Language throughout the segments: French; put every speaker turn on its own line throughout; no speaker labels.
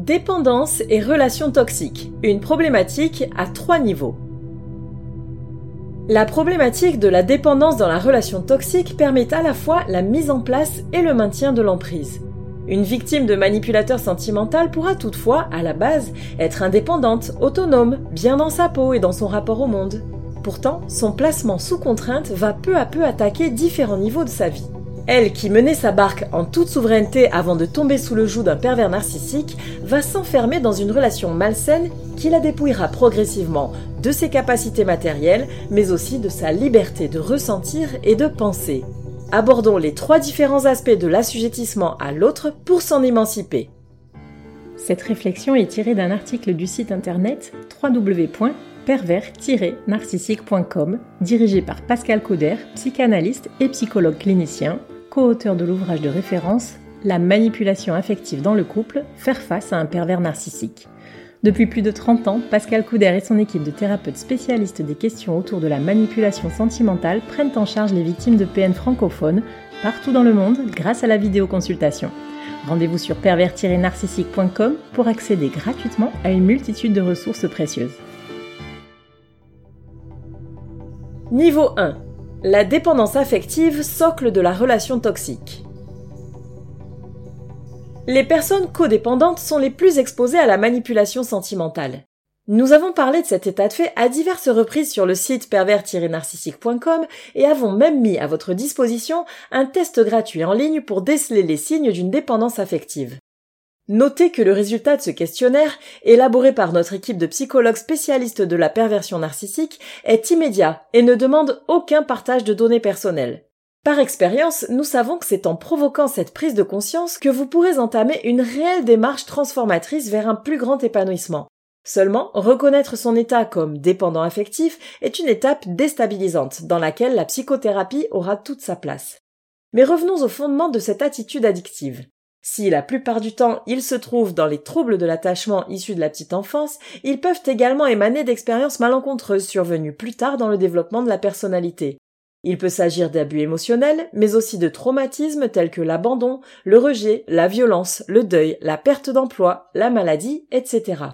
Dépendance et relations toxiques, une problématique à trois niveaux. La problématique de la dépendance dans la relation toxique permet à la fois la mise en place et le maintien de l'emprise. Une victime de manipulateur sentimental pourra toutefois, à la base, être indépendante, autonome, bien dans sa peau et dans son rapport au monde. Pourtant, son placement sous contrainte va peu à peu attaquer différents niveaux de sa vie. Elle, qui menait sa barque en toute souveraineté avant de tomber sous le joug d'un pervers narcissique, va s'enfermer dans une relation malsaine qui la dépouillera progressivement de ses capacités matérielles, mais aussi de sa liberté de ressentir et de penser. Abordons les trois différents aspects de l'assujettissement à l'autre pour s'en émanciper.
Cette réflexion est tirée d'un article du site internet www.pervers-narcissique.com dirigé par Pascal Cauder, psychanalyste et psychologue clinicien, co-auteur de l'ouvrage de référence La manipulation affective dans le couple, faire face à un pervers narcissique. Depuis plus de 30 ans, Pascal Couder et son équipe de thérapeutes spécialistes des questions autour de la manipulation sentimentale prennent en charge les victimes de PN francophones partout dans le monde grâce à la vidéoconsultation. Rendez-vous sur pervers-narcissique.com pour accéder gratuitement à une multitude de ressources précieuses.
Niveau 1 la dépendance affective, socle de la relation toxique. Les personnes codépendantes sont les plus exposées à la manipulation sentimentale. Nous avons parlé de cet état de fait à diverses reprises sur le site pervers-narcissique.com et avons même mis à votre disposition un test gratuit en ligne pour déceler les signes d'une dépendance affective. Notez que le résultat de ce questionnaire, élaboré par notre équipe de psychologues spécialistes de la perversion narcissique, est immédiat et ne demande aucun partage de données personnelles. Par expérience, nous savons que c'est en provoquant cette prise de conscience que vous pourrez entamer une réelle démarche transformatrice vers un plus grand épanouissement. Seulement, reconnaître son état comme dépendant affectif est une étape déstabilisante dans laquelle la psychothérapie aura toute sa place. Mais revenons au fondement de cette attitude addictive. Si la plupart du temps ils se trouvent dans les troubles de l'attachement issus de la petite enfance, ils peuvent également émaner d'expériences malencontreuses survenues plus tard dans le développement de la personnalité. Il peut s'agir d'abus émotionnels, mais aussi de traumatismes tels que l'abandon, le rejet, la violence, le deuil, la perte d'emploi, la maladie, etc.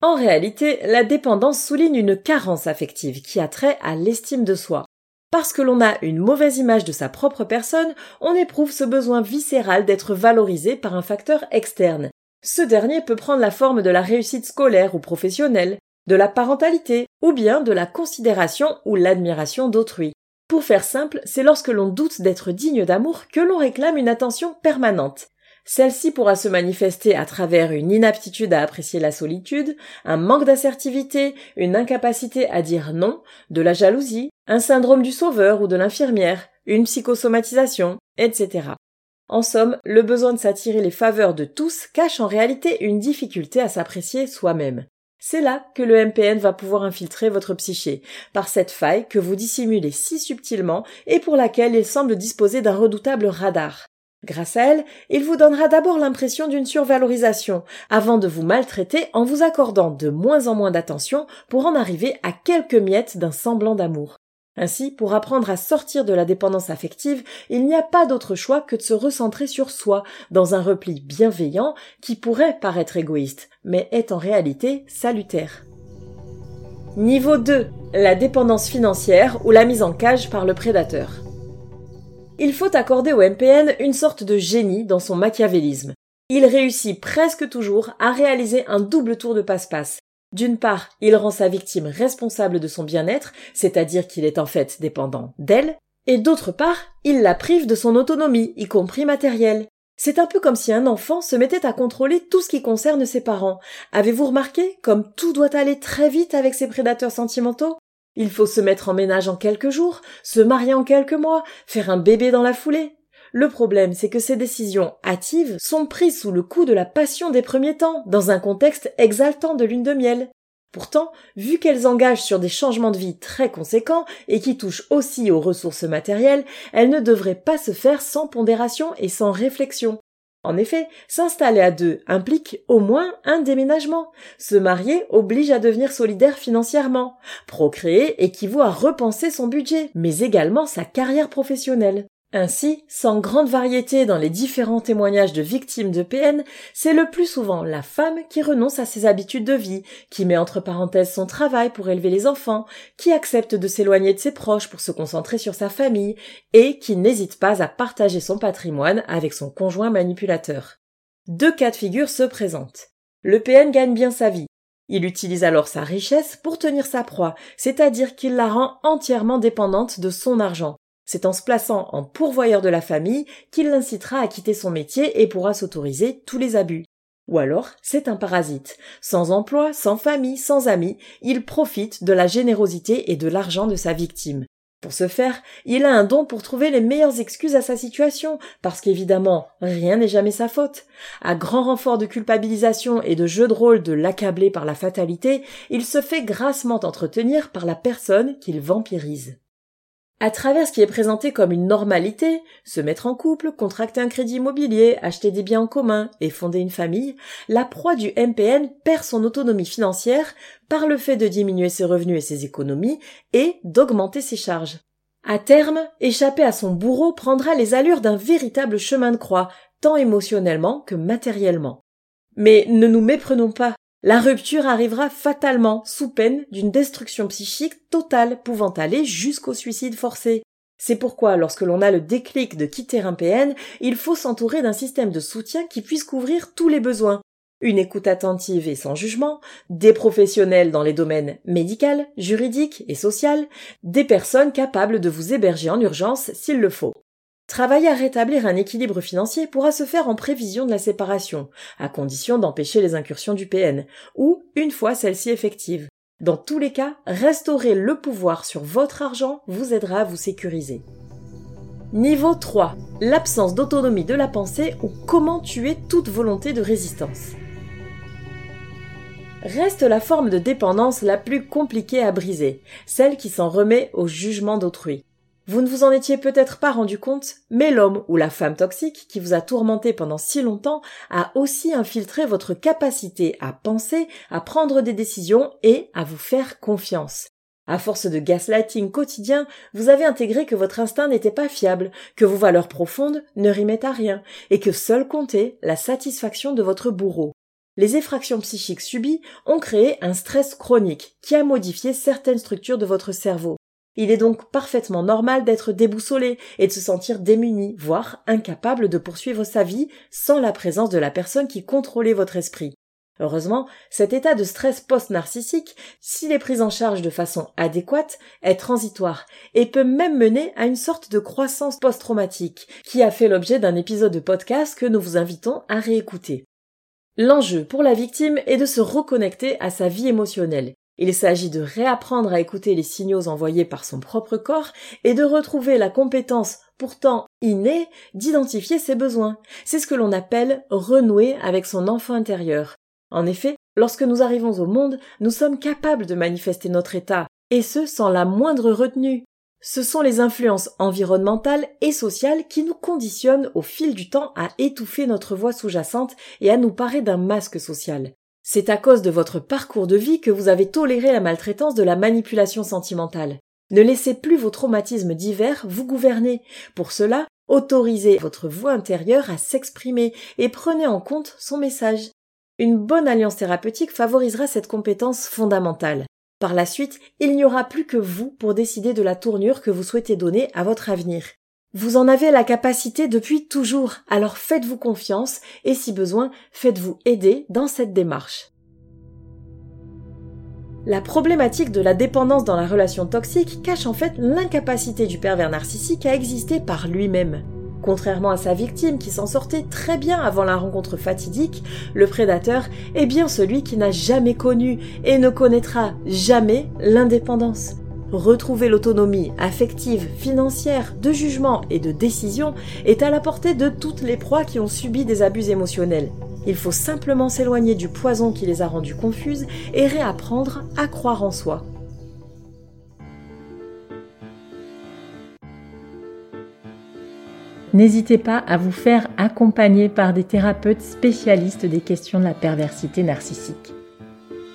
En réalité, la dépendance souligne une carence affective qui a trait à l'estime de soi. Parce que l'on a une mauvaise image de sa propre personne, on éprouve ce besoin viscéral d'être valorisé par un facteur externe. Ce dernier peut prendre la forme de la réussite scolaire ou professionnelle, de la parentalité, ou bien de la considération ou l'admiration d'autrui. Pour faire simple, c'est lorsque l'on doute d'être digne d'amour que l'on réclame une attention permanente. Celle-ci pourra se manifester à travers une inaptitude à apprécier la solitude, un manque d'assertivité, une incapacité à dire non, de la jalousie, un syndrome du sauveur ou de l'infirmière, une psychosomatisation, etc. En somme, le besoin de s'attirer les faveurs de tous cache en réalité une difficulté à s'apprécier soi-même. C'est là que le MPN va pouvoir infiltrer votre psyché, par cette faille que vous dissimulez si subtilement et pour laquelle il semble disposer d'un redoutable radar. Grâce à elle, il vous donnera d'abord l'impression d'une survalorisation, avant de vous maltraiter en vous accordant de moins en moins d'attention pour en arriver à quelques miettes d'un semblant d'amour. Ainsi, pour apprendre à sortir de la dépendance affective, il n'y a pas d'autre choix que de se recentrer sur soi, dans un repli bienveillant qui pourrait paraître égoïste, mais est en réalité salutaire. Niveau 2. La dépendance financière ou la mise en cage par le prédateur. Il faut accorder au MPN une sorte de génie dans son machiavélisme. Il réussit presque toujours à réaliser un double tour de passe-passe. D'une part, il rend sa victime responsable de son bien-être, c'est-à-dire qu'il est en fait dépendant d'elle, et d'autre part, il la prive de son autonomie, y compris matérielle. C'est un peu comme si un enfant se mettait à contrôler tout ce qui concerne ses parents. Avez-vous remarqué comme tout doit aller très vite avec ses prédateurs sentimentaux? Il faut se mettre en ménage en quelques jours, se marier en quelques mois, faire un bébé dans la foulée. Le problème, c'est que ces décisions hâtives sont prises sous le coup de la passion des premiers temps, dans un contexte exaltant de lune de miel. Pourtant, vu qu'elles engagent sur des changements de vie très conséquents et qui touchent aussi aux ressources matérielles, elles ne devraient pas se faire sans pondération et sans réflexion. En effet, s'installer à deux implique au moins un déménagement. Se marier oblige à devenir solidaire financièrement. Procréer équivaut à repenser son budget, mais également sa carrière professionnelle. Ainsi, sans grande variété dans les différents témoignages de victimes de PN, c'est le plus souvent la femme qui renonce à ses habitudes de vie, qui met entre parenthèses son travail pour élever les enfants, qui accepte de s'éloigner de ses proches pour se concentrer sur sa famille, et qui n'hésite pas à partager son patrimoine avec son conjoint manipulateur. Deux cas de figure se présentent. Le PN gagne bien sa vie. Il utilise alors sa richesse pour tenir sa proie, c'est-à-dire qu'il la rend entièrement dépendante de son argent. C'est en se plaçant en pourvoyeur de la famille qu'il l'incitera à quitter son métier et pourra s'autoriser tous les abus. Ou alors, c'est un parasite. Sans emploi, sans famille, sans amis, il profite de la générosité et de l'argent de sa victime. Pour ce faire, il a un don pour trouver les meilleures excuses à sa situation, parce qu'évidemment, rien n'est jamais sa faute. À grand renfort de culpabilisation et de jeu de rôle de l'accabler par la fatalité, il se fait grassement entretenir par la personne qu'il vampirise. À travers ce qui est présenté comme une normalité, se mettre en couple, contracter un crédit immobilier, acheter des biens en commun et fonder une famille, la proie du MPN perd son autonomie financière par le fait de diminuer ses revenus et ses économies et d'augmenter ses charges. À terme, échapper à son bourreau prendra les allures d'un véritable chemin de croix, tant émotionnellement que matériellement. Mais ne nous méprenons pas, la rupture arrivera fatalement sous peine d'une destruction psychique totale pouvant aller jusqu'au suicide forcé. C'est pourquoi lorsque l'on a le déclic de quitter un PN, il faut s'entourer d'un système de soutien qui puisse couvrir tous les besoins. Une écoute attentive et sans jugement, des professionnels dans les domaines médical, juridique et social, des personnes capables de vous héberger en urgence s'il le faut. Travailler à rétablir un équilibre financier pourra se faire en prévision de la séparation, à condition d'empêcher les incursions du PN, ou une fois celle-ci effective. Dans tous les cas, restaurer le pouvoir sur votre argent vous aidera à vous sécuriser. Niveau 3. L'absence d'autonomie de la pensée ou comment tuer toute volonté de résistance. Reste la forme de dépendance la plus compliquée à briser, celle qui s'en remet au jugement d'autrui. Vous ne vous en étiez peut-être pas rendu compte, mais l'homme ou la femme toxique qui vous a tourmenté pendant si longtemps a aussi infiltré votre capacité à penser, à prendre des décisions et à vous faire confiance. À force de gaslighting quotidien, vous avez intégré que votre instinct n'était pas fiable, que vos valeurs profondes ne rimaient à rien, et que seul comptait la satisfaction de votre bourreau. Les effractions psychiques subies ont créé un stress chronique qui a modifié certaines structures de votre cerveau. Il est donc parfaitement normal d'être déboussolé et de se sentir démuni, voire incapable de poursuivre sa vie sans la présence de la personne qui contrôlait votre esprit. Heureusement, cet état de stress post-narcissique, s'il est pris en charge de façon adéquate, est transitoire et peut même mener à une sorte de croissance post-traumatique qui a fait l'objet d'un épisode de podcast que nous vous invitons à réécouter. L'enjeu pour la victime est de se reconnecter à sa vie émotionnelle. Il s'agit de réapprendre à écouter les signaux envoyés par son propre corps et de retrouver la compétence pourtant innée d'identifier ses besoins. C'est ce que l'on appelle renouer avec son enfant intérieur. En effet, lorsque nous arrivons au monde, nous sommes capables de manifester notre état, et ce sans la moindre retenue. Ce sont les influences environnementales et sociales qui nous conditionnent au fil du temps à étouffer notre voix sous-jacente et à nous parer d'un masque social. C'est à cause de votre parcours de vie que vous avez toléré la maltraitance de la manipulation sentimentale. Ne laissez plus vos traumatismes divers vous gouverner. Pour cela, autorisez votre voix intérieure à s'exprimer et prenez en compte son message. Une bonne alliance thérapeutique favorisera cette compétence fondamentale. Par la suite, il n'y aura plus que vous pour décider de la tournure que vous souhaitez donner à votre avenir. Vous en avez la capacité depuis toujours, alors faites-vous confiance et si besoin, faites-vous aider dans cette démarche. La problématique de la dépendance dans la relation toxique cache en fait l'incapacité du pervers narcissique à exister par lui-même. Contrairement à sa victime qui s'en sortait très bien avant la rencontre fatidique, le prédateur est bien celui qui n'a jamais connu et ne connaîtra jamais l'indépendance. Retrouver l'autonomie affective, financière, de jugement et de décision est à la portée de toutes les proies qui ont subi des abus émotionnels. Il faut simplement s'éloigner du poison qui les a rendues confuses et réapprendre à croire en soi.
N'hésitez pas à vous faire accompagner par des thérapeutes spécialistes des questions de la perversité narcissique.